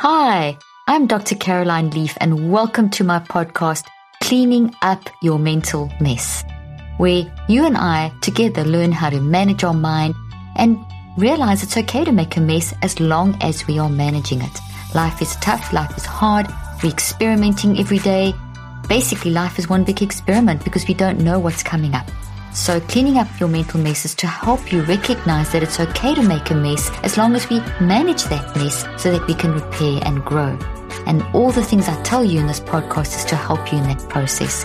Hi, I'm Dr. Caroline Leaf, and welcome to my podcast, Cleaning Up Your Mental Mess, where you and I together learn how to manage our mind and realize it's okay to make a mess as long as we are managing it. Life is tough, life is hard, we're experimenting every day. Basically, life is one big experiment because we don't know what's coming up. So, cleaning up your mental mess is to help you recognize that it's okay to make a mess as long as we manage that mess so that we can repair and grow. And all the things I tell you in this podcast is to help you in that process.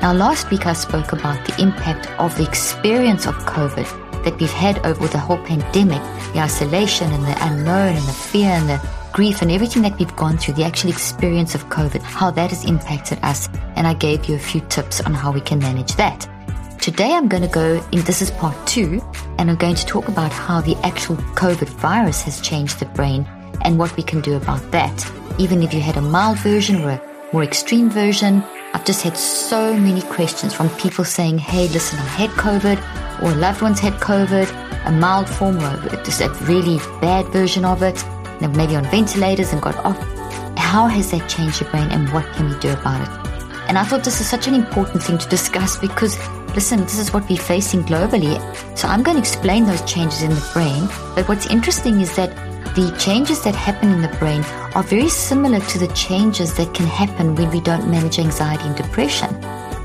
Now, last week I spoke about the impact of the experience of COVID that we've had over the whole pandemic, the isolation and the unknown and the fear and the grief and everything that we've gone through, the actual experience of COVID, how that has impacted us. And I gave you a few tips on how we can manage that. Today I'm going to go in, this is part two, and I'm going to talk about how the actual COVID virus has changed the brain and what we can do about that. Even if you had a mild version or a more extreme version, I've just had so many questions from people saying, hey, listen, I had COVID, or a loved ones had COVID, a mild form or just a really bad version of it, and maybe on ventilators and got off. How has that changed your brain and what can we do about it? And I thought this is such an important thing to discuss because listen, this is what we're facing globally. So I'm going to explain those changes in the brain. But what's interesting is that the changes that happen in the brain are very similar to the changes that can happen when we don't manage anxiety and depression,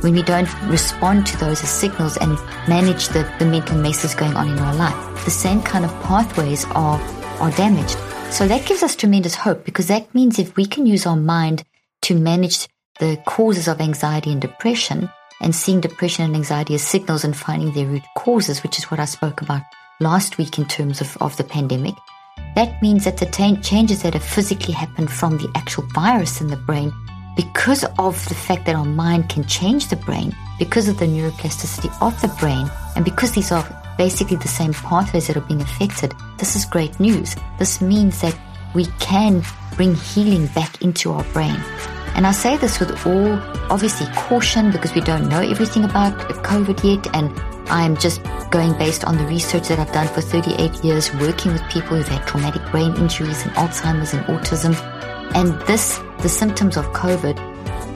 when we don't respond to those as signals and manage the, the mental messes going on in our life. The same kind of pathways are, are damaged. So that gives us tremendous hope because that means if we can use our mind to manage the causes of anxiety and depression, and seeing depression and anxiety as signals and finding their root causes, which is what I spoke about last week in terms of, of the pandemic, that means that the t- changes that have physically happened from the actual virus in the brain, because of the fact that our mind can change the brain, because of the neuroplasticity of the brain, and because these are basically the same pathways that are being affected, this is great news. This means that we can bring healing back into our brain. And I say this with all, obviously, caution because we don't know everything about COVID yet. And I'm just going based on the research that I've done for 38 years, working with people who've had traumatic brain injuries and Alzheimer's and autism. And this, the symptoms of COVID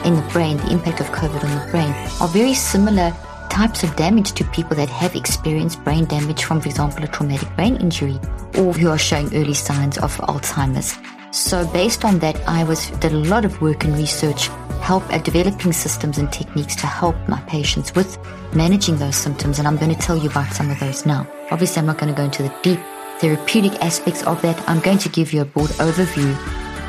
in the brain, the impact of COVID on the brain, are very similar types of damage to people that have experienced brain damage from, for example, a traumatic brain injury or who are showing early signs of Alzheimer's. So based on that, I was did a lot of work and research, help at developing systems and techniques to help my patients with managing those symptoms. And I'm going to tell you about some of those now. Obviously, I'm not going to go into the deep therapeutic aspects of that. I'm going to give you a broad overview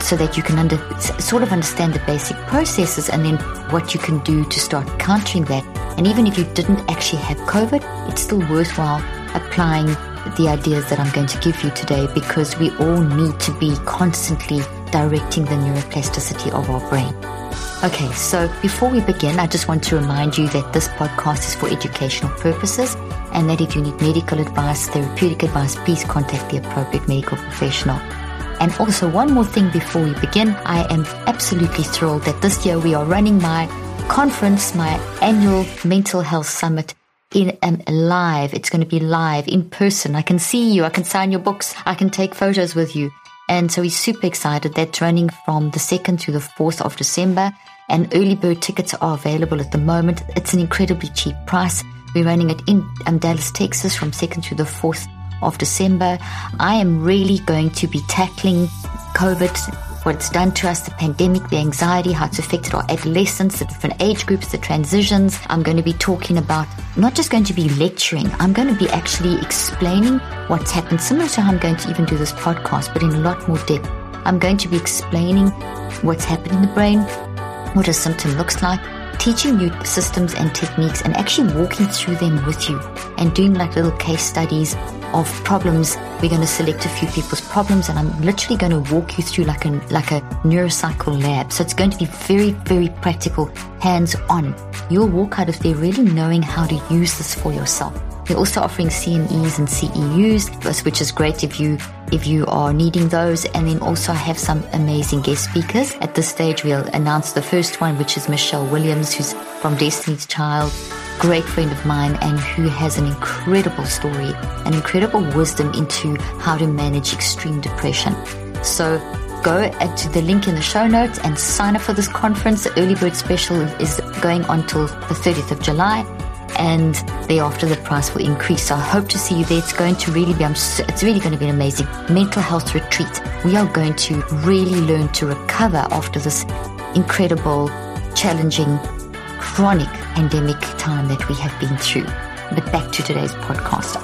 so that you can under, sort of understand the basic processes and then what you can do to start countering that. And even if you didn't actually have COVID, it's still worthwhile applying the ideas that I'm going to give you today because we all need to be constantly directing the neuroplasticity of our brain. Okay, so before we begin, I just want to remind you that this podcast is for educational purposes and that if you need medical advice, therapeutic advice, please contact the appropriate medical professional. And also, one more thing before we begin, I am absolutely thrilled that this year we are running my conference, my annual mental health summit in um, live. It's going to be live in person. I can see you. I can sign your books. I can take photos with you. And so he's super excited. That's running from the 2nd to the 4th of December. And early bird tickets are available at the moment. It's an incredibly cheap price. We're running it in um, Dallas, Texas from 2nd to the 4th of December. I am really going to be tackling COVID what it's done to us, the pandemic, the anxiety, how it's affected our adolescents, the different age groups, the transitions. I'm going to be talking about, not just going to be lecturing, I'm going to be actually explaining what's happened, similar to how I'm going to even do this podcast, but in a lot more depth. I'm going to be explaining what's happened in the brain, what a symptom looks like, teaching you systems and techniques and actually walking through them with you and doing like little case studies of problems. We're going to select a few people's problems and I'm literally going to walk you through like a, like a neurocycle lab. So it's going to be very, very practical, hands on. You'll walk out of there really knowing how to use this for yourself. We're also offering CMEs and CEUs, which is great if you if you are needing those. And then also I have some amazing guest speakers. At this stage, we'll announce the first one, which is Michelle Williams, who's from Destiny's Child, great friend of mine, and who has an incredible story, an incredible wisdom into how to manage extreme depression. So go to the link in the show notes and sign up for this conference. The early bird special is going on till the 30th of July and thereafter the price will increase. So I hope to see you there. It's going to really be, it's really going to be an amazing mental health retreat. We are going to really learn to recover after this incredible, challenging, chronic pandemic time that we have been through. But back to today's podcast.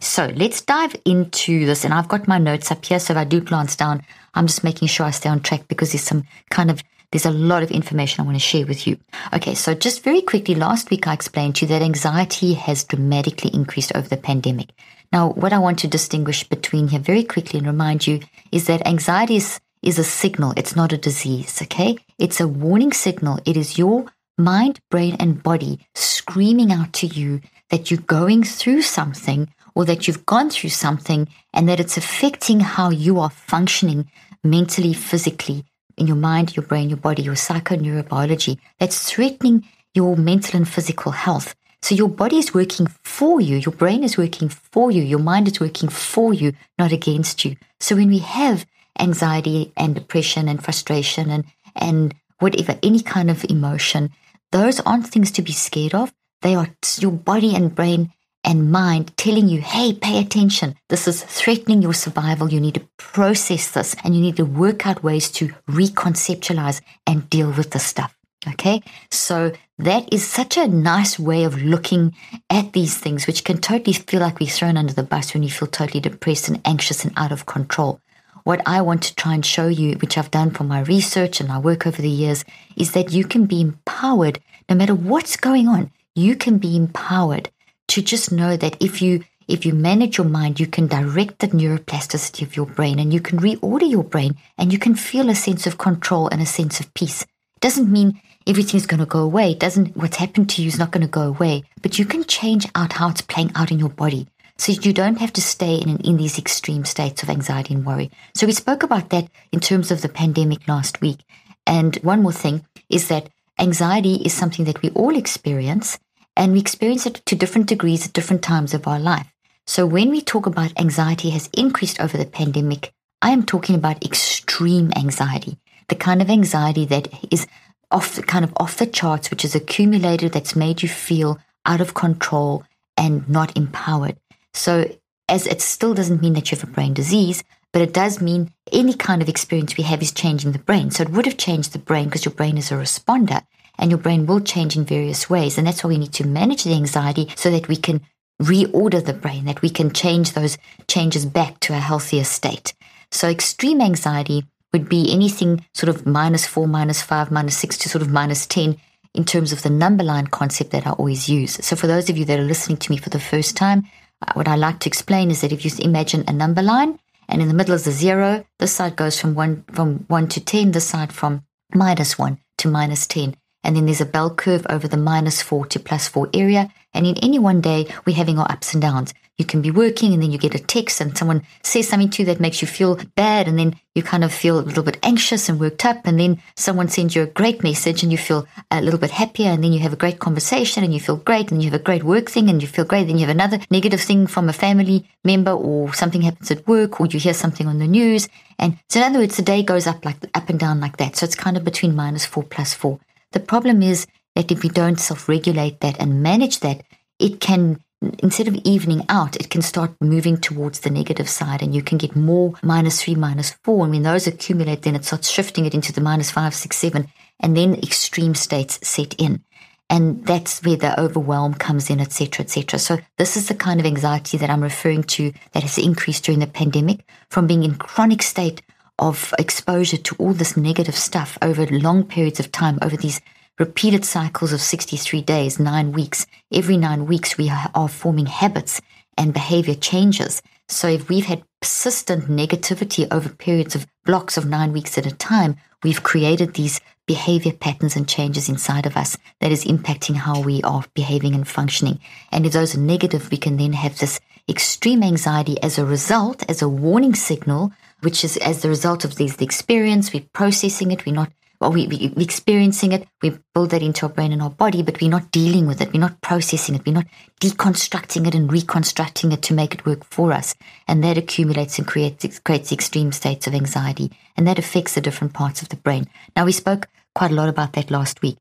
So let's dive into this. And I've got my notes up here. So if I do glance down, I'm just making sure I stay on track because there's some kind of there's a lot of information I want to share with you. Okay, so just very quickly, last week I explained to you that anxiety has dramatically increased over the pandemic. Now, what I want to distinguish between here very quickly and remind you is that anxiety is, is a signal. It's not a disease, okay? It's a warning signal. It is your mind, brain, and body screaming out to you that you're going through something or that you've gone through something and that it's affecting how you are functioning mentally, physically, in your mind, your brain, your body, your psychoneurobiology that's threatening your mental and physical health. So your body is working for you, your brain is working for you, your mind is working for you, not against you. So when we have anxiety and depression and frustration and, and whatever, any kind of emotion, those aren't things to be scared of. They are your body and brain and mind telling you, hey, pay attention. This is threatening your survival. You need to process this and you need to work out ways to reconceptualize and deal with this stuff. Okay. So that is such a nice way of looking at these things, which can totally feel like we're thrown under the bus when you feel totally depressed and anxious and out of control. What I want to try and show you, which I've done from my research and my work over the years, is that you can be empowered no matter what's going on. You can be empowered to just know that if you if you manage your mind, you can direct the neuroplasticity of your brain and you can reorder your brain and you can feel a sense of control and a sense of peace. It doesn't mean everything's going to go away. It doesn't, what's happened to you is not going to go away, but you can change out how it's playing out in your body. So you don't have to stay in, in these extreme states of anxiety and worry. So we spoke about that in terms of the pandemic last week. And one more thing is that anxiety is something that we all experience and we experience it to different degrees at different times of our life. So when we talk about anxiety has increased over the pandemic, I am talking about extreme anxiety, the kind of anxiety that is off the kind of off the charts, which is accumulated that's made you feel out of control and not empowered. So as it still doesn't mean that you have a brain disease, but it does mean any kind of experience we have is changing the brain. So it would have changed the brain because your brain is a responder and your brain will change in various ways. And that's why we need to manage the anxiety so that we can reorder the brain, that we can change those changes back to a healthier state. So extreme anxiety would be anything sort of minus four, minus five, minus six to sort of minus 10 in terms of the number line concept that I always use. So for those of you that are listening to me for the first time, uh, what I like to explain is that if you imagine a number line and in the middle is a zero, this side goes from one, from one to 10, this side from minus one to minus 10. And then there's a bell curve over the minus four to plus four area. And in any one day, we're having our ups and downs. You can be working and then you get a text and someone says something to you that makes you feel bad. And then you kind of feel a little bit anxious and worked up. And then someone sends you a great message and you feel a little bit happier. And then you have a great conversation and you feel great. And you have a great work thing and you feel great. Then you have another negative thing from a family member or something happens at work or you hear something on the news. And so in other words, the day goes up like up and down like that. So it's kind of between minus four plus four. The problem is that if we don't self regulate that and manage that, it can, instead of evening out, it can start moving towards the negative side and you can get more minus three, minus four. And when those accumulate, then it starts shifting it into the minus five, six, seven, and then extreme states set in. And that's where the overwhelm comes in, etc., etc. So this is the kind of anxiety that I'm referring to that has increased during the pandemic from being in chronic state of exposure to all this negative stuff over long periods of time, over these repeated cycles of 63 days, nine weeks. Every nine weeks, we are forming habits and behavior changes. So if we've had persistent negativity over periods of blocks of nine weeks at a time, we've created these behavior patterns and changes inside of us that is impacting how we are behaving and functioning. And if those are negative, we can then have this extreme anxiety as a result, as a warning signal, which is as the result of this the experience, we're processing it, we're not well, we, we, we're experiencing it, we build that into our brain and our body, but we're not dealing with it, we're not processing it, we're not deconstructing it and reconstructing it to make it work for us. And that accumulates and creates, creates extreme states of anxiety, and that affects the different parts of the brain. Now, we spoke quite a lot about that last week.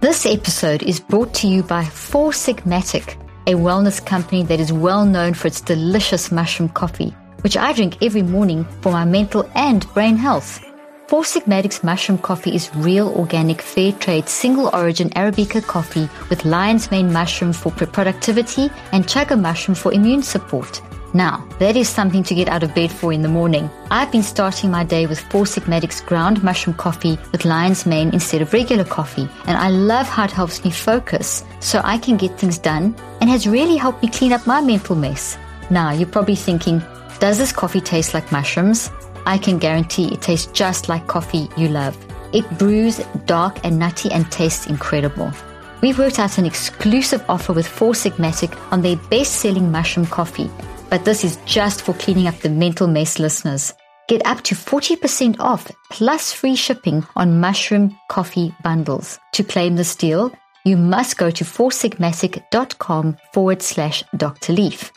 This episode is brought to you by Four Sigmatic, a wellness company that is well known for its delicious mushroom coffee, which I drink every morning for my mental and brain health. Four Sigmatic's mushroom coffee is real organic fair trade single origin Arabica coffee with lion's mane mushroom for productivity and chaga mushroom for immune support. Now, that is something to get out of bed for in the morning. I've been starting my day with Four Sigmatic's ground mushroom coffee with lion's mane instead of regular coffee, and I love how it helps me focus so I can get things done and has really helped me clean up my mental mess. Now, you're probably thinking, does this coffee taste like mushrooms? I can guarantee it tastes just like coffee you love. It brews dark and nutty and tastes incredible. We've worked out an exclusive offer with Four Sigmatic on their best selling mushroom coffee, but this is just for cleaning up the mental mess listeners. Get up to 40% off plus free shipping on mushroom coffee bundles. To claim this deal, you must go to foursigmatic.com forward slash Dr. Leaf.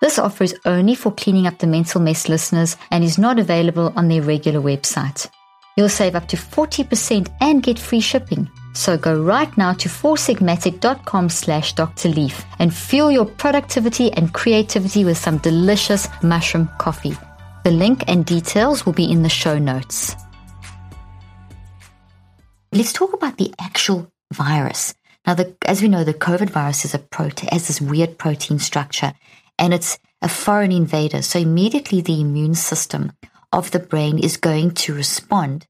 This offer is only for cleaning up the mental mess listeners and is not available on their regular website. You'll save up to 40% and get free shipping. So go right now to foursigmatic.com slash Dr. Leaf and fuel your productivity and creativity with some delicious mushroom coffee. The link and details will be in the show notes. Let's talk about the actual virus. Now, the, as we know, the COVID virus is a protein, has this weird protein structure, and it's a foreign invader. So immediately the immune system of the brain is going to respond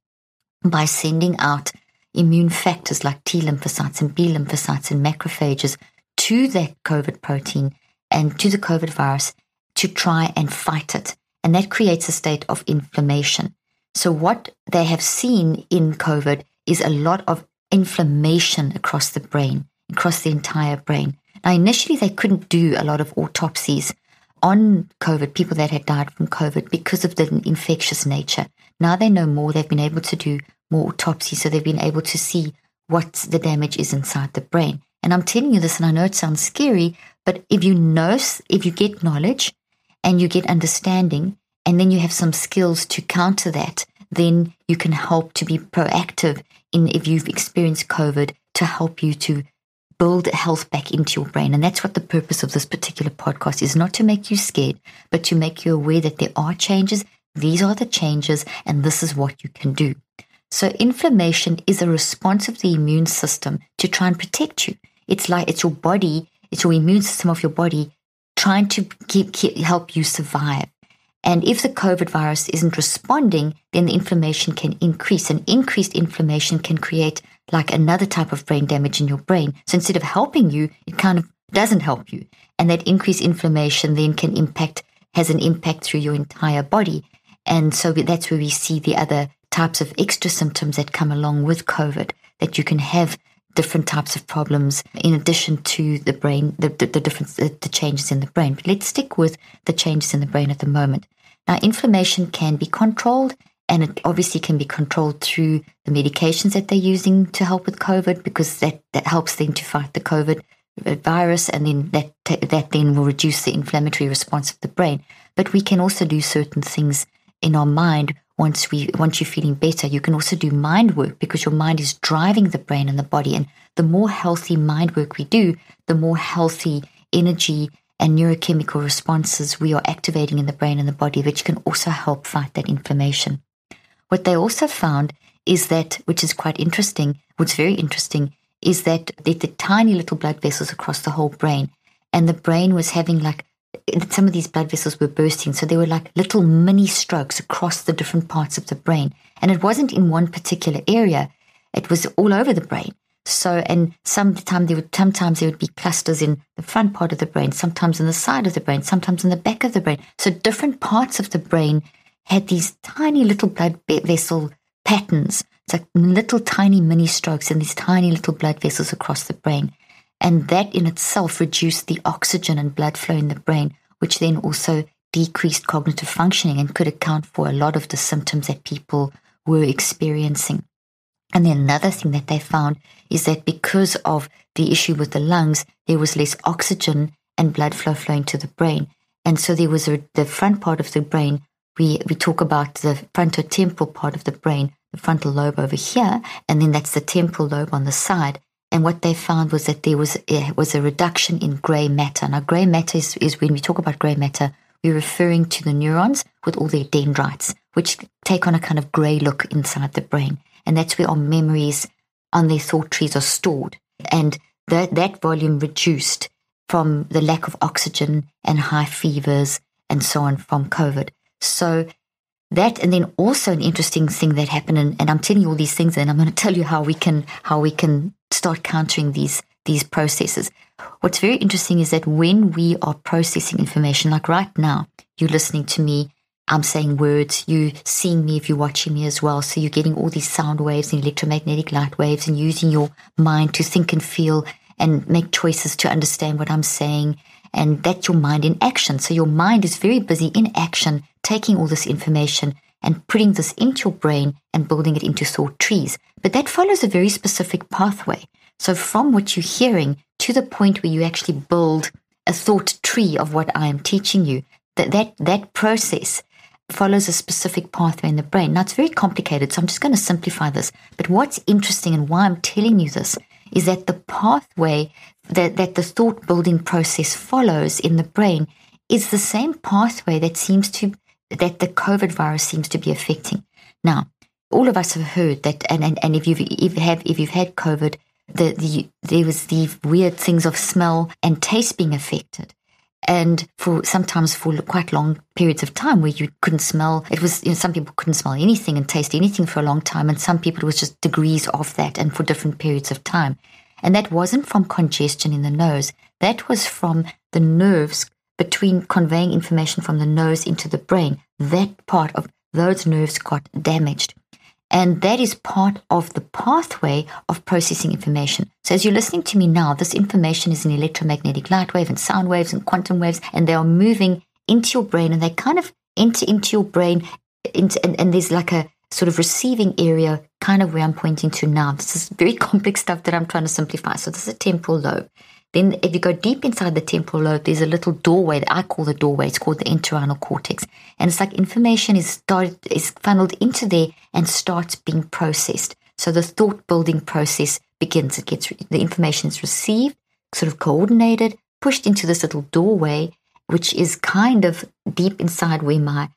by sending out immune factors like T lymphocytes and B lymphocytes and macrophages to that COVID protein and to the COVID virus to try and fight it. And that creates a state of inflammation. So, what they have seen in COVID is a lot of inflammation across the brain, across the entire brain. Now, initially, they couldn't do a lot of autopsies on COVID, people that had died from COVID, because of the infectious nature. Now they know more. They've been able to do more autopsies, so they've been able to see what the damage is inside the brain. And I'm telling you this, and I know it sounds scary, but if you know, if you get knowledge and you get understanding, and then you have some skills to counter that, then you can help to be proactive in if you've experienced COVID to help you to build health back into your brain. And that's what the purpose of this particular podcast is not to make you scared, but to make you aware that there are changes. These are the changes, and this is what you can do. So, inflammation is a response of the immune system to try and protect you. It's like it's your body, it's your immune system of your body trying to keep, keep, help you survive. And if the COVID virus isn't responding, then the inflammation can increase. And increased inflammation can create like another type of brain damage in your brain. So instead of helping you, it kind of doesn't help you. And that increased inflammation then can impact, has an impact through your entire body. And so that's where we see the other types of extra symptoms that come along with COVID, that you can have different types of problems in addition to the brain, the, the, the different, the, the changes in the brain. But let's stick with the changes in the brain at the moment. Now, inflammation can be controlled and it obviously can be controlled through the medications that they're using to help with COVID because that, that helps them to fight the COVID virus and then that, that then will reduce the inflammatory response of the brain. But we can also do certain things in our mind once we once you're feeling better. You can also do mind work because your mind is driving the brain and the body. And the more healthy mind work we do the more healthy energy and neurochemical responses we are activating in the brain and the body which can also help fight that inflammation what they also found is that which is quite interesting what's very interesting is that the, the tiny little blood vessels across the whole brain and the brain was having like some of these blood vessels were bursting. So they were like little mini strokes across the different parts of the brain. And it wasn't in one particular area. It was all over the brain. So, and sometimes there would, sometimes there would be clusters in the front part of the brain, sometimes in the side of the brain, sometimes in the back of the brain. So different parts of the brain had these tiny little blood vessel patterns. It's like little tiny mini strokes and these tiny little blood vessels across the brain. And that in itself reduced the oxygen and blood flow in the brain, which then also decreased cognitive functioning and could account for a lot of the symptoms that people were experiencing. And then another thing that they found is that because of the issue with the lungs, there was less oxygen and blood flow flowing to the brain. And so there was a, the front part of the brain. We, we talk about the frontotemporal part of the brain, the frontal lobe over here, and then that's the temporal lobe on the side. And what they found was that there was a, was a reduction in gray matter. Now, gray matter is, is when we talk about gray matter, we're referring to the neurons with all their dendrites, which take on a kind of gray look inside the brain. And that's where our memories on their thought trees are stored. And that, that volume reduced from the lack of oxygen and high fevers and so on from COVID. So that, and then also an interesting thing that happened, and, and I'm telling you all these things, and I'm going to tell you how we can how we can start countering these these processes. What's very interesting is that when we are processing information, like right now, you're listening to me I'm saying words, you seeing me if you're watching me as well. So you're getting all these sound waves and electromagnetic light waves and using your mind to think and feel and make choices to understand what I'm saying. And that's your mind in action. So your mind is very busy in action, taking all this information and putting this into your brain and building it into thought trees. But that follows a very specific pathway. So from what you're hearing to the point where you actually build a thought tree of what I am teaching you, that that, that process follows a specific pathway in the brain. Now, it's very complicated, so I'm just going to simplify this. But what's interesting and why I'm telling you this is that the pathway that, that the thought building process follows in the brain is the same pathway that seems to that the COVID virus seems to be affecting. Now, all of us have heard that, and, and, and if you've if have if you've had COVID, the, the there was the weird things of smell and taste being affected and for sometimes for quite long periods of time where you couldn't smell it was you know some people couldn't smell anything and taste anything for a long time and some people it was just degrees of that and for different periods of time and that wasn't from congestion in the nose. That was from the nerves between conveying information from the nose into the brain. That part of those nerves got damaged. And that is part of the pathway of processing information. So as you're listening to me now, this information is an electromagnetic light wave and sound waves and quantum waves, and they are moving into your brain and they kind of enter into your brain into, and, and there's like a sort of receiving area kind of where I'm pointing to now. This is very complex stuff that I'm trying to simplify. So this is a temporal lobe. Then, if you go deep inside the temporal lobe, there's a little doorway that I call the doorway. It's called the entorhinal cortex, and it's like information is started is funneled into there and starts being processed. So the thought building process begins. It gets the information is received, sort of coordinated, pushed into this little doorway, which is kind of deep inside where my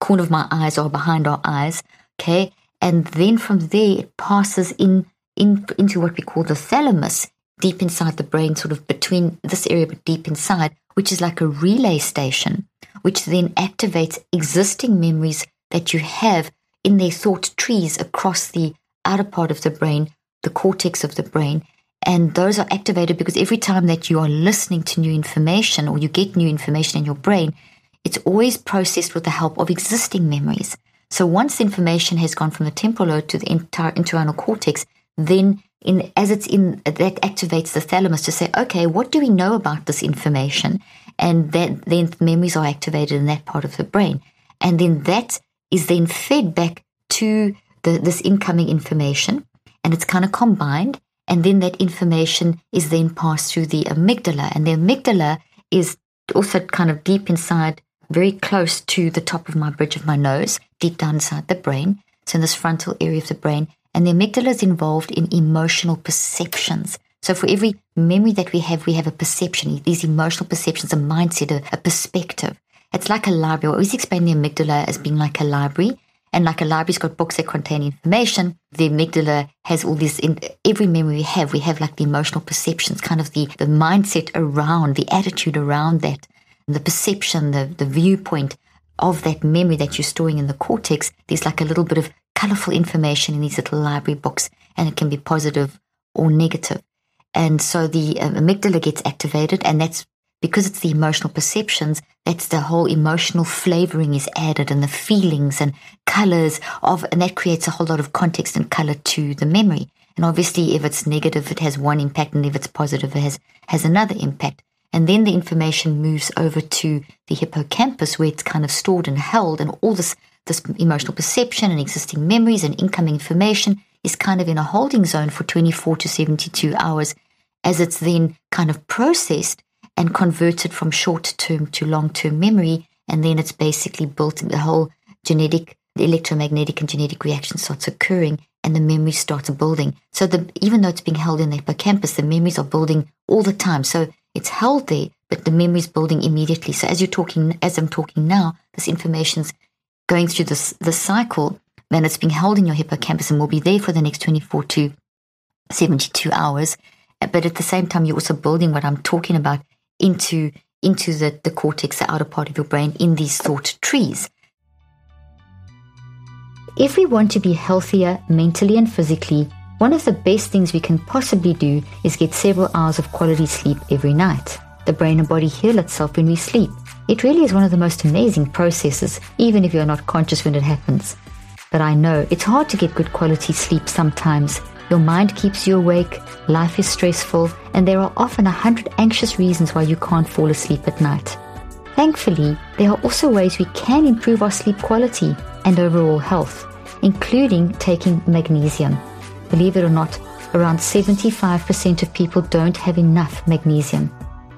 corner of my eyes are behind our eyes. Okay, and then from there it passes in, in into what we call the thalamus deep inside the brain, sort of between this area, but deep inside, which is like a relay station, which then activates existing memories that you have in their thought trees across the outer part of the brain, the cortex of the brain. And those are activated because every time that you are listening to new information or you get new information in your brain, it's always processed with the help of existing memories. So once information has gone from the temporal lobe to the entire entorhinal cortex, then in as it's in that activates the thalamus to say, okay, what do we know about this information? And that then memories are activated in that part of the brain. And then that is then fed back to the, this incoming information and it's kind of combined. And then that information is then passed through the amygdala. And the amygdala is also kind of deep inside, very close to the top of my bridge of my nose, deep down inside the brain. So in this frontal area of the brain. And the amygdala is involved in emotional perceptions. So for every memory that we have, we have a perception, these emotional perceptions, a mindset, a, a perspective. It's like a library. I always explain the amygdala as being like a library. And like a library's got books that contain information, the amygdala has all this in every memory we have, we have like the emotional perceptions, kind of the, the mindset around, the attitude around that the perception, the, the viewpoint of that memory that you're storing in the cortex, there's like a little bit of colorful information in these little library books, and it can be positive or negative. And so the uh, amygdala gets activated, and that's because it's the emotional perceptions, that's the whole emotional flavoring is added and the feelings and colors of, and that creates a whole lot of context and color to the memory. And obviously, if it's negative, it has one impact, and if it's positive, it has, has another impact. And then the information moves over to the hippocampus where it's kind of stored and held, and all this, this emotional perception and existing memories and incoming information is kind of in a holding zone for 24 to 72 hours as it's then kind of processed and converted from short term to long term memory. And then it's basically built, the whole genetic, the electromagnetic and genetic reaction starts occurring and the memory starts building. So the, even though it's being held in the hippocampus, the memories are building all the time. So it's held there, but the memory is building immediately. So as you're talking, as I'm talking now, this information's going through this, the cycle then it's being held in your hippocampus and will be there for the next 24 to 72 hours. But at the same time, you're also building what I'm talking about into, into the, the cortex, the outer part of your brain in these thought trees. If we want to be healthier mentally and physically, one of the best things we can possibly do is get several hours of quality sleep every night. The brain and body heal itself when we sleep. It really is one of the most amazing processes, even if you're not conscious when it happens. But I know it's hard to get good quality sleep sometimes. Your mind keeps you awake, life is stressful, and there are often a hundred anxious reasons why you can't fall asleep at night. Thankfully, there are also ways we can improve our sleep quality and overall health, including taking magnesium. Believe it or not, around 75% of people don't have enough magnesium.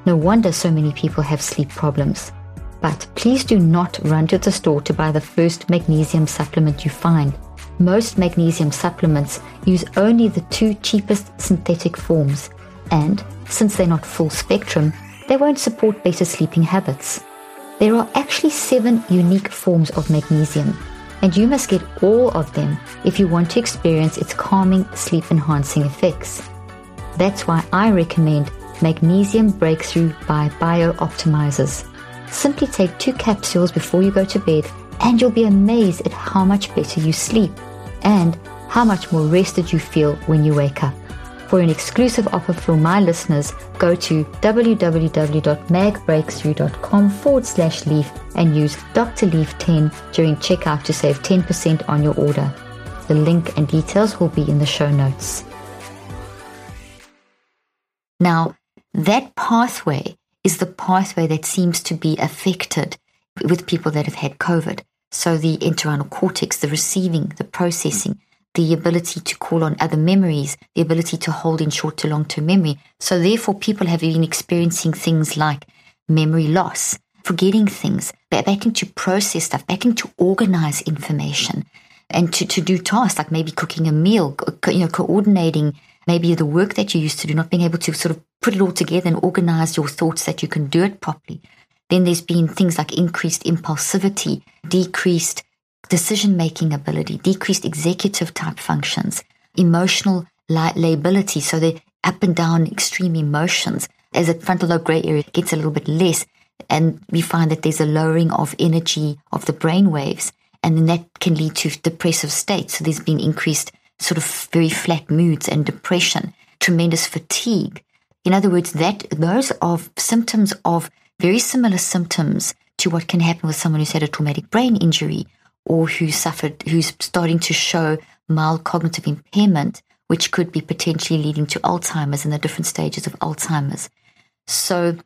No wonder so many people have sleep problems. But please do not run to the store to buy the first magnesium supplement you find. Most magnesium supplements use only the two cheapest synthetic forms, and since they're not full spectrum, they won't support better sleeping habits. There are actually seven unique forms of magnesium, and you must get all of them if you want to experience its calming, sleep enhancing effects. That's why I recommend Magnesium Breakthrough by BioOptimizers. Simply take two capsules before you go to bed, and you'll be amazed at how much better you sleep and how much more rested you feel when you wake up. For an exclusive offer for my listeners, go to www.magbreakthrough.com forward slash leaf and use Dr. Leaf 10 during checkout to save 10% on your order. The link and details will be in the show notes. Now, that pathway is the pathway that seems to be affected with people that have had COVID. So the entorhinal cortex, the receiving, the processing, the ability to call on other memories, the ability to hold in short to long term memory. So therefore, people have been experiencing things like memory loss, forgetting things, having to process stuff, having to organize information and to, to do tasks like maybe cooking a meal, you know, coordinating maybe the work that you used to do, not being able to sort of put it all together and organize your thoughts that you can do it properly. Then there's been things like increased impulsivity, decreased decision making ability, decreased executive type functions, emotional lability. So the up and down extreme emotions as the frontal lobe gray area gets a little bit less. And we find that there's a lowering of energy of the brain waves. And then that can lead to depressive states. So there's been increased sort of very flat moods and depression, tremendous fatigue. In other words, that those are symptoms of very similar symptoms to what can happen with someone who's had a traumatic brain injury or who suffered, who's starting to show mild cognitive impairment, which could be potentially leading to Alzheimer's and the different stages of Alzheimer's. So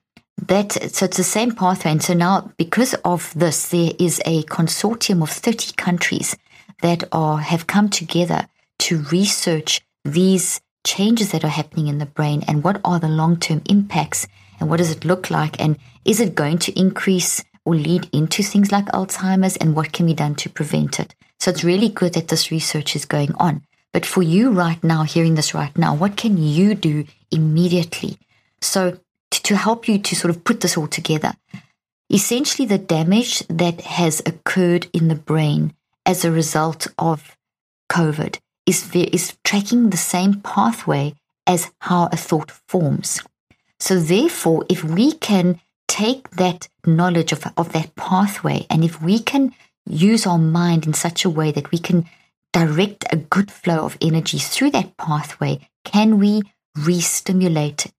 that so it's the same pathway. And so now, because of this, there is a consortium of 30 countries that are have come together to research these changes that are happening in the brain and what are the long term impacts and what does it look like and is it going to increase or lead into things like Alzheimer's and what can be done to prevent it. So it's really good that this research is going on. But for you right now, hearing this right now, what can you do immediately? So to, to help you to sort of put this all together, essentially the damage that has occurred in the brain as a result of COVID is, is tracking the same pathway as how a thought forms. So, therefore, if we can take that knowledge of, of that pathway, and if we can use our mind in such a way that we can direct a good flow of energy through that pathway, can we re-stimulate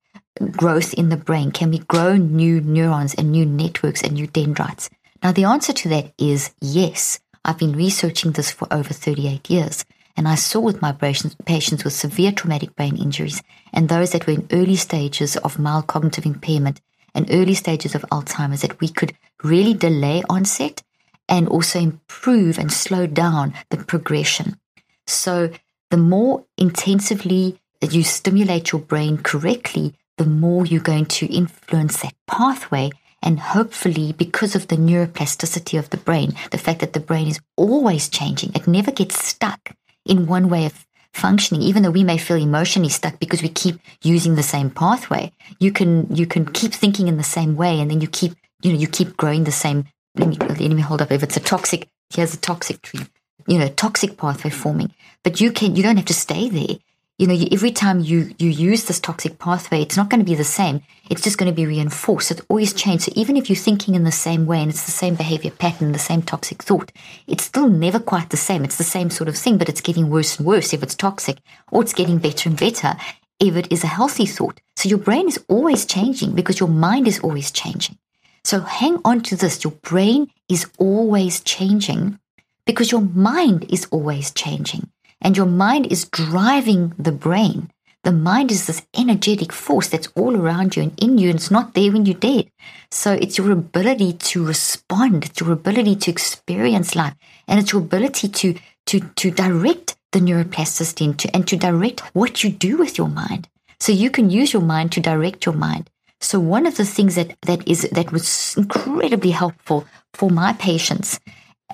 growth in the brain? Can we grow new neurons and new networks and new dendrites? Now, the answer to that is yes. I've been researching this for over 38 years. And I saw with my patients with severe traumatic brain injuries and those that were in early stages of mild cognitive impairment and early stages of Alzheimer's that we could really delay onset and also improve and slow down the progression. So the more intensively that you stimulate your brain correctly, the more you're going to influence that pathway. And hopefully, because of the neuroplasticity of the brain, the fact that the brain is always changing, it never gets stuck in one way of functioning, even though we may feel emotionally stuck because we keep using the same pathway. You can you can keep thinking in the same way, and then you keep you know you keep growing the same. Let me let me hold up. If it's a toxic, here's a toxic tree. You know, toxic pathway forming, but you can you don't have to stay there you know, every time you, you use this toxic pathway, it's not going to be the same. It's just going to be reinforced. It's always change. So even if you're thinking in the same way and it's the same behavior pattern, the same toxic thought, it's still never quite the same. It's the same sort of thing, but it's getting worse and worse if it's toxic, or it's getting better and better if it is a healthy thought. So your brain is always changing because your mind is always changing. So hang on to this. Your brain is always changing because your mind is always changing and your mind is driving the brain. The mind is this energetic force that's all around you and in you, and it's not there when you're dead. So it's your ability to respond, it's your ability to experience life, and it's your ability to to to direct the neuroplasticity and to, and to direct what you do with your mind. So you can use your mind to direct your mind. So one of the things that that is that was incredibly helpful for my patients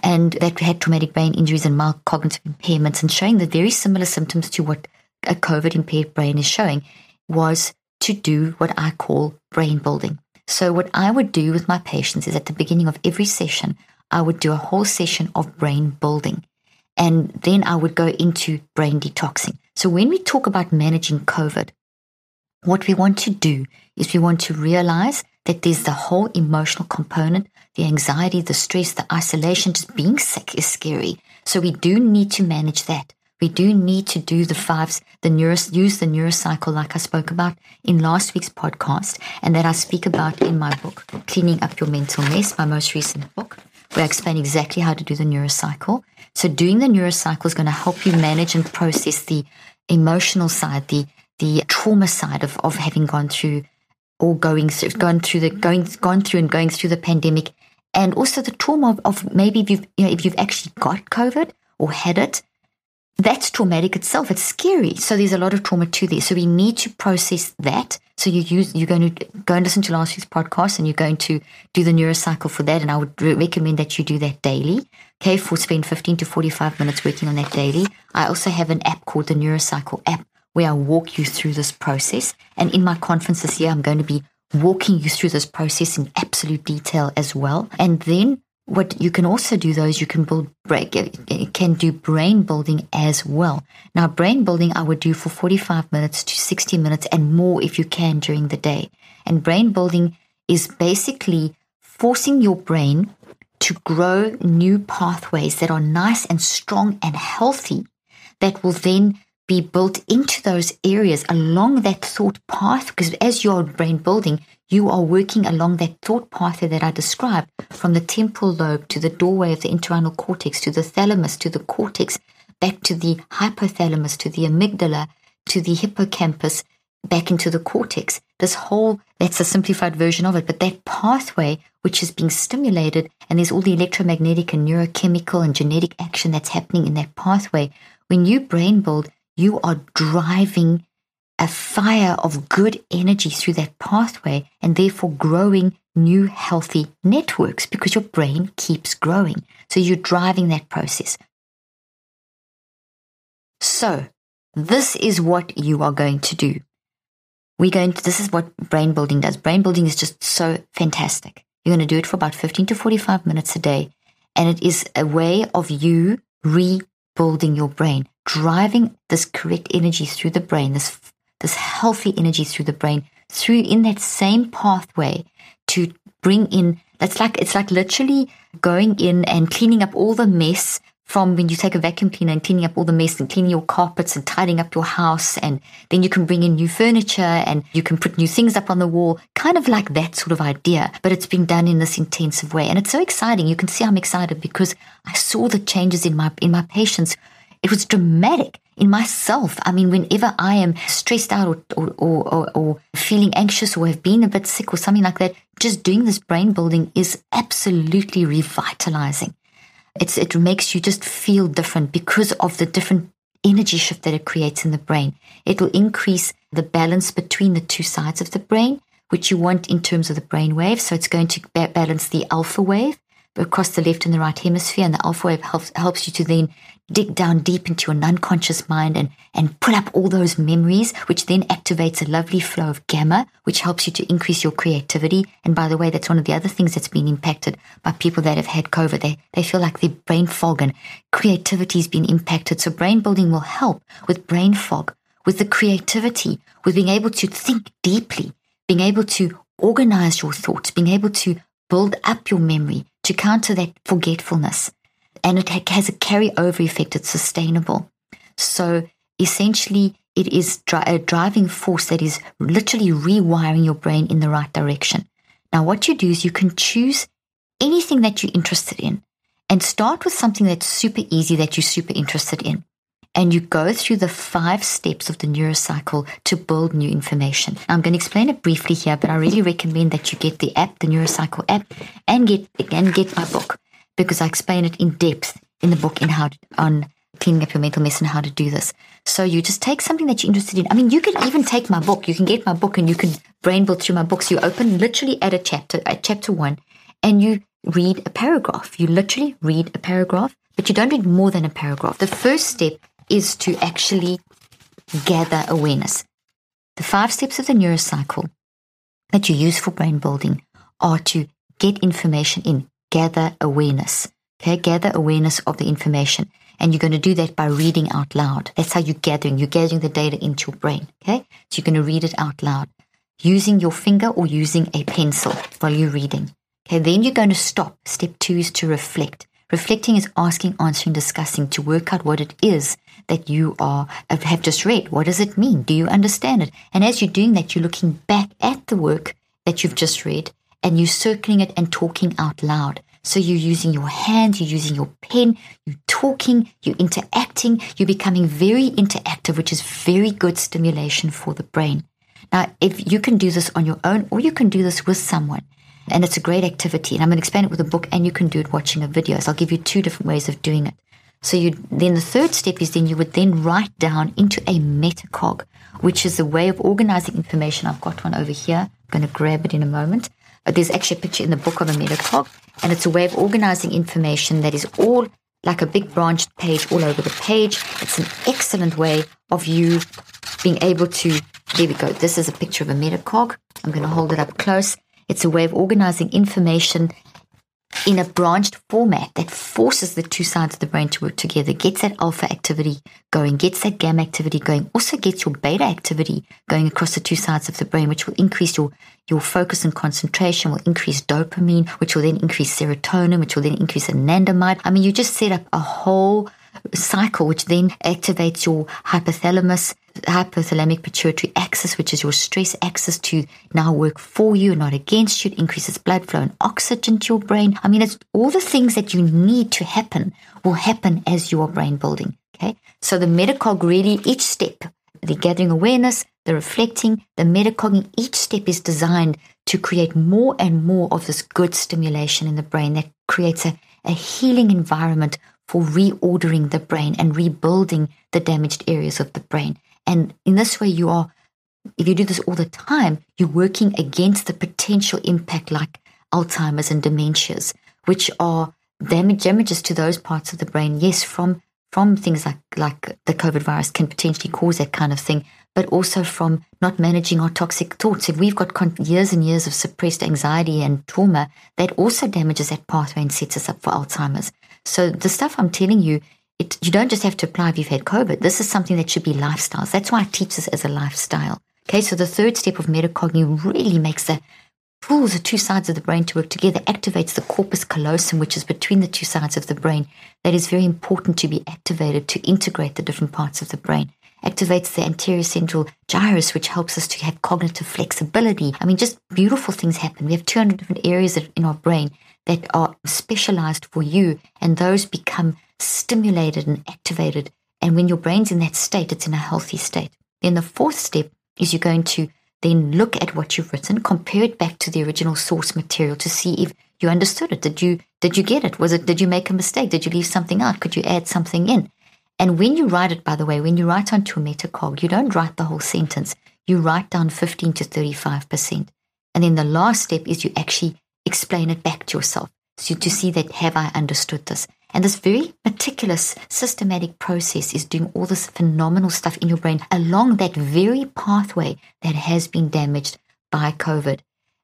and that had traumatic brain injuries and mild cognitive impairments and showing the very similar symptoms to what a COVID impaired brain is showing was to do what I call brain building. So, what I would do with my patients is at the beginning of every session, I would do a whole session of brain building. And then I would go into brain detoxing. So, when we talk about managing COVID, what we want to do is we want to realize that there's the whole emotional component, the anxiety, the stress, the isolation, just being sick is scary. So we do need to manage that. We do need to do the fives, the neuro, use the neurocycle like I spoke about in last week's podcast and that I speak about in my book, Cleaning Up Your Mental Mess, my most recent book, where I explain exactly how to do the neurocycle. So doing the neurocycle is going to help you manage and process the emotional side, the the trauma side of, of having gone through or going through, gone through the going gone through and going through the pandemic, and also the trauma of, of maybe if you've you know if you've actually got COVID or had it, that's traumatic itself. It's scary. So there's a lot of trauma to this. So we need to process that. So you use you're going to go and listen to last week's podcast, and you're going to do the neurocycle for that. And I would recommend that you do that daily. Okay, for spend 15 to 45 minutes working on that daily. I also have an app called the Neurocycle app where I walk you through this process. And in my conference this year, I'm going to be walking you through this process in absolute detail as well. And then what you can also do though is you can build can do brain building as well. Now brain building I would do for 45 minutes to 60 minutes and more if you can during the day. And brain building is basically forcing your brain to grow new pathways that are nice and strong and healthy that will then be built into those areas along that thought path. Because as you're brain building, you are working along that thought pathway that I described from the temporal lobe to the doorway of the entorhinal cortex to the thalamus to the cortex, back to the hypothalamus to the amygdala to the hippocampus, back into the cortex. This whole, that's a simplified version of it, but that pathway which is being stimulated, and there's all the electromagnetic and neurochemical and genetic action that's happening in that pathway. When you brain build, you are driving a fire of good energy through that pathway and therefore growing new healthy networks because your brain keeps growing. So you're driving that process. So this is what you are going to do. We're going to, this is what brain building does. Brain building is just so fantastic. You're going to do it for about 15 to 45 minutes a day. And it is a way of you rebuilding your brain driving this correct energy through the brain, this this healthy energy through the brain, through in that same pathway to bring in, that's like, it's like literally going in and cleaning up all the mess from when you take a vacuum cleaner and cleaning up all the mess and cleaning your carpets and tidying up your house. And then you can bring in new furniture and you can put new things up on the wall, kind of like that sort of idea. But it's being done in this intensive way. And it's so exciting. You can see I'm excited because I saw the changes in my, in my patients. It was dramatic in myself. I mean, whenever I am stressed out or, or, or, or, feeling anxious or have been a bit sick or something like that, just doing this brain building is absolutely revitalizing. It's, it makes you just feel different because of the different energy shift that it creates in the brain. It will increase the balance between the two sides of the brain, which you want in terms of the brain wave. So it's going to ba- balance the alpha wave across the left and the right hemisphere, and the alpha wave helps helps you to then dig down deep into your unconscious mind and and pull up all those memories, which then activates a lovely flow of gamma, which helps you to increase your creativity. And by the way, that's one of the other things that's been impacted by people that have had COVID. They they feel like their brain fog and creativity has been impacted. So brain building will help with brain fog, with the creativity, with being able to think deeply, being able to organize your thoughts, being able to build up your memory, to counter that forgetfulness. And it has a carryover effect. It's sustainable. So essentially, it is a driving force that is literally rewiring your brain in the right direction. Now, what you do is you can choose anything that you're interested in and start with something that's super easy that you're super interested in. And you go through the five steps of the neurocycle to build new information. Now, I'm going to explain it briefly here, but I really recommend that you get the app, the Neurocycle app, and get and get my book because I explain it in depth in the book in how to, on cleaning up your mental mess and how to do this. So you just take something that you're interested in. I mean, you can even take my book. You can get my book and you can brain build through my books. You open literally at a chapter, at chapter one, and you read a paragraph. You literally read a paragraph, but you don't read more than a paragraph. The first step is to actually gather awareness. The five steps of the neurocycle that you use for brain building are to get information in, gather awareness. Okay, gather awareness of the information. And you're going to do that by reading out loud. That's how you're gathering. You're gathering the data into your brain. Okay, so you're going to read it out loud using your finger or using a pencil while you're reading. Okay, then you're going to stop. Step two is to reflect. Reflecting is asking, answering, discussing to work out what it is that you are have just read. What does it mean? Do you understand it? And as you're doing that, you're looking back at the work that you've just read and you're circling it and talking out loud. So you're using your hands, you're using your pen, you're talking, you're interacting, you're becoming very interactive, which is very good stimulation for the brain. Now, if you can do this on your own or you can do this with someone, and it's a great activity. And I'm going to explain it with a book, and you can do it watching a video. So I'll give you two different ways of doing it. So you then the third step is then you would then write down into a metacog, which is a way of organizing information. I've got one over here. Going to grab it in a moment. But there's actually a picture in the book of a metacog, and it's a way of organizing information that is all like a big branched page all over the page. It's an excellent way of you being able to. There we go. This is a picture of a metacog. I'm going to hold it up close. It's a way of organizing information in a branched format that forces the two sides of the brain to work together, gets that alpha activity going, gets that gamma activity going, also gets your beta activity going across the two sides of the brain, which will increase your, your focus and concentration, will increase dopamine, which will then increase serotonin, which will then increase anandamide. I mean, you just set up a whole cycle, which then activates your hypothalamus, hypothalamic pituitary axis, which is your stress axis to now work for you, not against you. It increases blood flow and oxygen to your brain. I mean, it's all the things that you need to happen will happen as you are brain building. Okay. So the metacog really, each step, the gathering awareness, the reflecting, the metacogging, each step is designed to create more and more of this good stimulation in the brain that creates a, a healing environment for reordering the brain and rebuilding the damaged areas of the brain. And in this way, you are, if you do this all the time, you're working against the potential impact like Alzheimer's and dementias, which are damage, damages to those parts of the brain. Yes, from from things like like the COVID virus can potentially cause that kind of thing, but also from not managing our toxic thoughts. If we've got con- years and years of suppressed anxiety and trauma, that also damages that pathway and sets us up for Alzheimer's. So the stuff I'm telling you, it, you don't just have to apply if you've had COVID. This is something that should be lifestyles. That's why I teach this as a lifestyle. Okay, so the third step of metacognition really makes the pulls the two sides of the brain to work together, activates the corpus callosum, which is between the two sides of the brain. That is very important to be activated to integrate the different parts of the brain. Activates the anterior cingulate gyrus, which helps us to have cognitive flexibility. I mean, just beautiful things happen. We have 200 different areas in our brain that are specialized for you, and those become stimulated and activated. And when your brain's in that state, it's in a healthy state. Then the fourth step is you're going to then look at what you've written, compare it back to the original source material to see if you understood it. Did you did you get it? Was it did you make a mistake? Did you leave something out? Could you add something in? And when you write it, by the way, when you write onto a metacog, you don't write the whole sentence. You write down 15 to 35%. And then the last step is you actually explain it back to yourself. So to see that have I understood this? And this very meticulous, systematic process is doing all this phenomenal stuff in your brain along that very pathway that has been damaged by COVID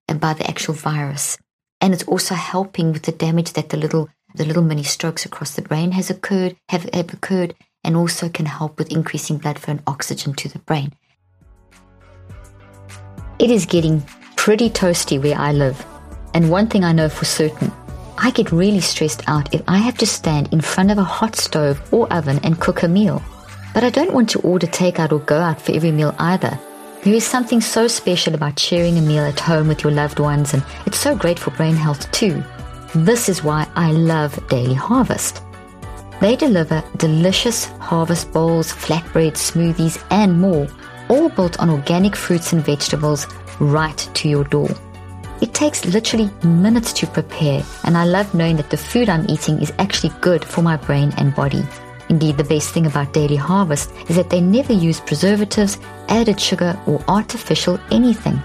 and by the actual virus. And it's also helping with the damage that the little the little mini strokes across the brain has occurred have, have occurred and also can help with increasing blood flow and oxygen to the brain. It is getting pretty toasty where I live. And one thing I know for certain I get really stressed out if I have to stand in front of a hot stove or oven and cook a meal. But I don't want to order takeout or go out for every meal either. There is something so special about sharing a meal at home with your loved ones, and it's so great for brain health too. This is why I love Daily Harvest. They deliver delicious harvest bowls, flatbread, smoothies, and more, all built on organic fruits and vegetables right to your door. It takes literally minutes to prepare, and I love knowing that the food I'm eating is actually good for my brain and body. Indeed, the best thing about Daily Harvest is that they never use preservatives, added sugar, or artificial anything.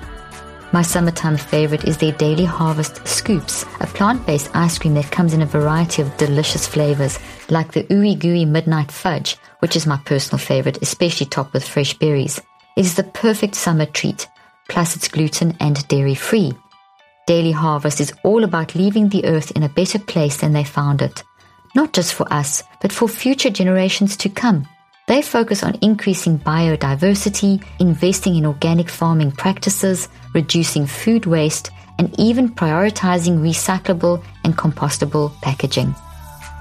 My summertime favorite is their Daily Harvest Scoops, a plant based ice cream that comes in a variety of delicious flavors, like the Ooey Gooey Midnight Fudge, which is my personal favorite, especially topped with fresh berries. It is the perfect summer treat, plus it's gluten and dairy free. Daily Harvest is all about leaving the earth in a better place than they found it. Not just for us, but for future generations to come. They focus on increasing biodiversity, investing in organic farming practices, reducing food waste, and even prioritizing recyclable and compostable packaging.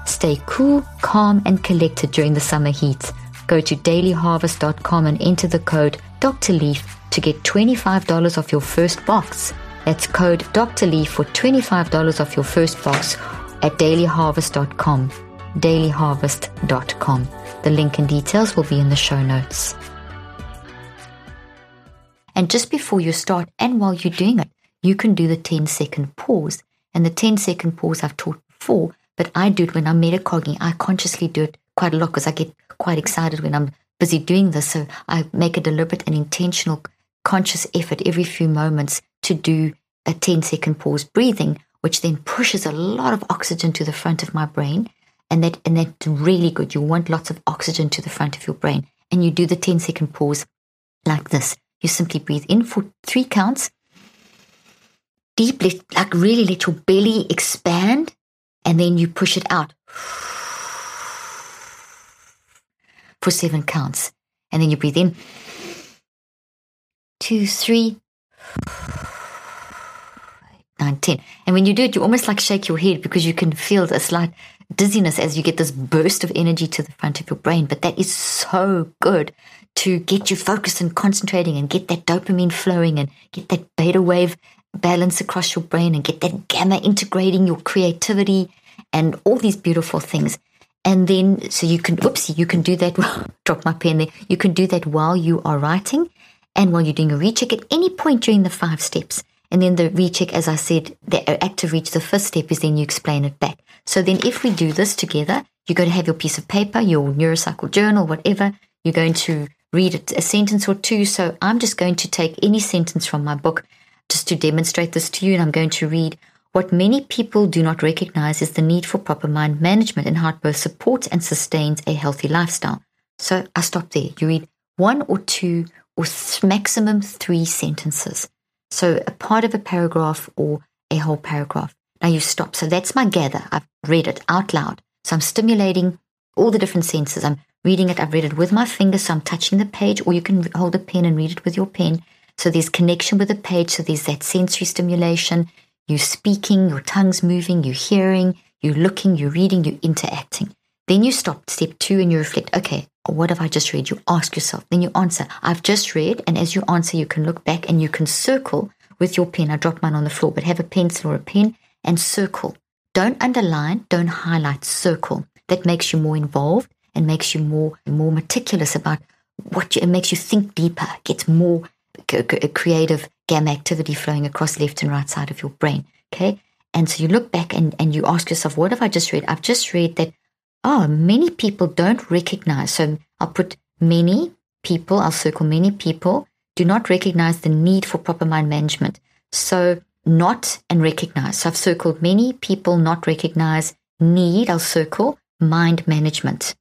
Stay cool, calm, and collected during the summer heat. Go to dailyharvest.com and enter the code Dr. To get $25 off your first box. That's code Dr. Leaf for $25 off your first box at dailyharvest.com. Dailyharvest.com. The link and details will be in the show notes. And just before you start and while you're doing it, you can do the 10 second pause. And the 10 second pause I've taught before, but I do it when I'm metacogging. I consciously do it quite a lot because I get quite excited when I'm busy doing this. So I make a deliberate and intentional conscious effort every few moments to do a 10 second pause breathing, which then pushes a lot of oxygen to the front of my brain. And that and that's really good. You want lots of oxygen to the front of your brain. And you do the 10 second pause like this. You simply breathe in for three counts. Deeply, like really let your belly expand, and then you push it out for seven counts. And then you breathe in two, three, nine, ten. And when you do it, you almost like shake your head because you can feel a slight dizziness as you get this burst of energy to the front of your brain. But that is so good to get you focused and concentrating and get that dopamine flowing and get that beta wave balance across your brain and get that gamma integrating your creativity and all these beautiful things. And then, so you can, whoopsie, you can do that. drop my pen there. You can do that while you are writing and while you're doing a recheck at any point during the five steps. And then the recheck, as I said, the active reach, the first step is then you explain it back. So then if we do this together, you're going to have your piece of paper, your neurocycle journal, whatever. You're going to read a sentence or two. So I'm just going to take any sentence from my book just to demonstrate this to you. And I'm going to read what many people do not recognize is the need for proper mind management and how it both supports and sustains a healthy lifestyle. So I stop there. You read one or two or maximum three sentences. So a part of a paragraph or a whole paragraph. Now you stop. So that's my gather. I've read it out loud. So I'm stimulating all the different senses. I'm reading it. I've read it with my finger. So I'm touching the page, or you can hold a pen and read it with your pen. So there's connection with the page. So there's that sensory stimulation. You're speaking, your tongue's moving, you're hearing, you're looking, you're reading, you're interacting. Then you stop step two and you reflect, okay, what have I just read? You ask yourself, then you answer, I've just read. And as you answer, you can look back and you can circle with your pen. I dropped mine on the floor, but have a pencil or a pen and circle. Don't underline, don't highlight, circle. That makes you more involved and makes you more more meticulous about what you, it makes you think deeper, gets more creative gamma activity flowing across left and right side of your brain. Okay. And so you look back and, and you ask yourself, what have I just read? I've just read that, oh, many people don't recognize. So I'll put many people, I'll circle many people do not recognize the need for proper mind management. So not and recognize. So I've circled many people not recognize need. I'll circle mind management.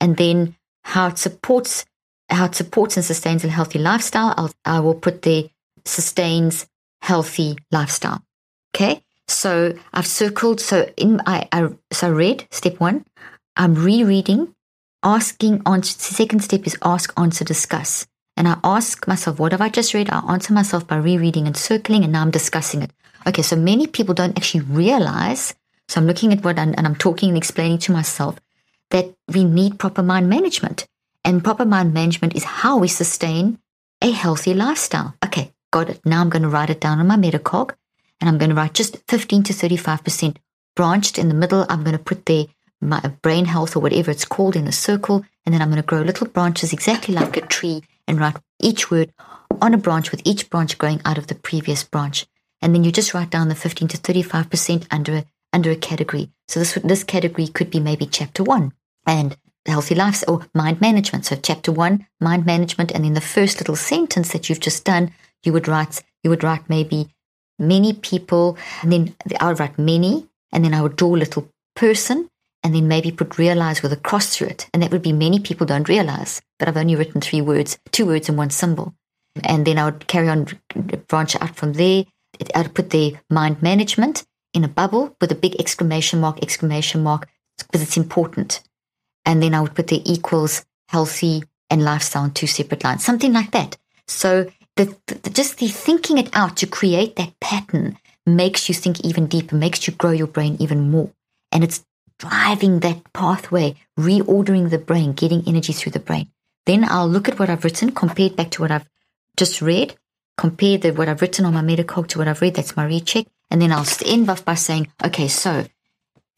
And then how it supports how it supports and sustains a healthy lifestyle. I'll, I will put the sustains healthy lifestyle. Okay. So I've circled. So in I, I so I read step one. I'm rereading, asking on. Second step is ask, answer, discuss. And I ask myself, what have I just read? I answer myself by rereading and circling, and now I'm discussing it. Okay, so many people don't actually realize. So I'm looking at what I'm, and I'm talking and explaining to myself that we need proper mind management. And proper mind management is how we sustain a healthy lifestyle. Okay, got it. Now I'm going to write it down on my Metacog and I'm going to write just 15 to 35% branched in the middle. I'm going to put the my brain health or whatever it's called in a circle. And then I'm going to grow little branches exactly like a tree and write each word on a branch with each branch growing out of the previous branch. And then you just write down the 15 to 35% under a, under a category. So this, this category could be maybe chapter one. And healthy lives or mind management. So chapter one, mind management, and in the first little sentence that you've just done, you would write you would write maybe many people, and then I would write many, and then I would draw a little person, and then maybe put realize with a cross through it, and that would be many people don't realize. But I've only written three words, two words and one symbol, and then I would carry on branch out from there. I'd put the mind management in a bubble with a big exclamation mark, exclamation mark, because it's important and then I would put the equals healthy and lifestyle on two separate lines, something like that. So the, the, just the thinking it out to create that pattern makes you think even deeper, makes you grow your brain even more. And it's driving that pathway, reordering the brain, getting energy through the brain. Then I'll look at what I've written, compare it back to what I've just read, compare the, what I've written on my Metacog to what I've read. That's my recheck. And then I'll end off by saying, okay, so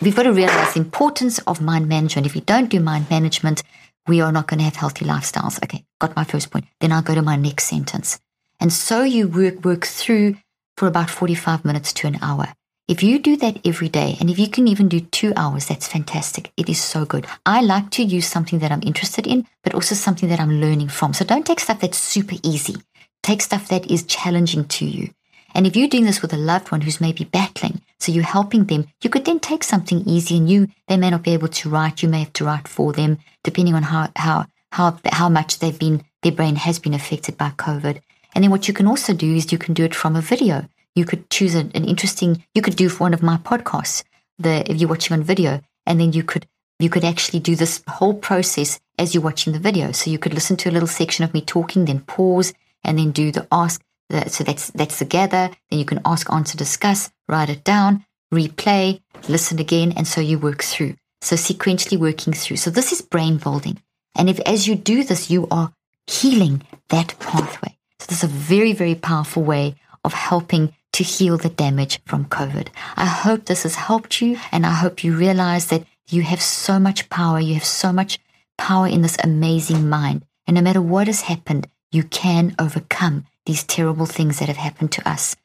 we've got to realize the importance of mind management. If we don't do mind management, we are not going to have healthy lifestyles. Okay, got my first point. Then I'll go to my next sentence. And so you work, work through for about 45 minutes to an hour. If you do that every day, and if you can even do two hours, that's fantastic. It is so good. I like to use something that I'm interested in, but also something that I'm learning from. So don't take stuff that's super easy. Take stuff that is challenging to you. And if you're doing this with a loved one who's maybe battling, so you're helping them, you could then take something easy and you, they may not be able to write. You may have to write for them, depending on how, how, how, how much they've been, their brain has been affected by COVID. And then what you can also do is you can do it from a video. You could choose an, an interesting, you could do for one of my podcasts, the, if you're watching on video, and then you could, you could actually do this whole process as you're watching the video. So you could listen to a little section of me talking, then pause, and then do the ask, so that's that's together. Then you can ask, answer, discuss, write it down, replay, listen again, and so you work through. So sequentially working through. So this is brain building. And if as you do this, you are healing that pathway. So this is a very, very powerful way of helping to heal the damage from COVID. I hope this has helped you and I hope you realize that you have so much power. You have so much power in this amazing mind. And no matter what has happened, you can overcome these terrible things that have happened to us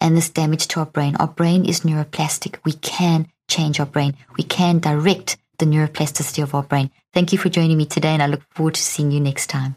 and this damage to our brain. Our brain is neuroplastic. We can change our brain. We can direct the neuroplasticity of our brain. Thank you for joining me today, and I look forward to seeing you next time.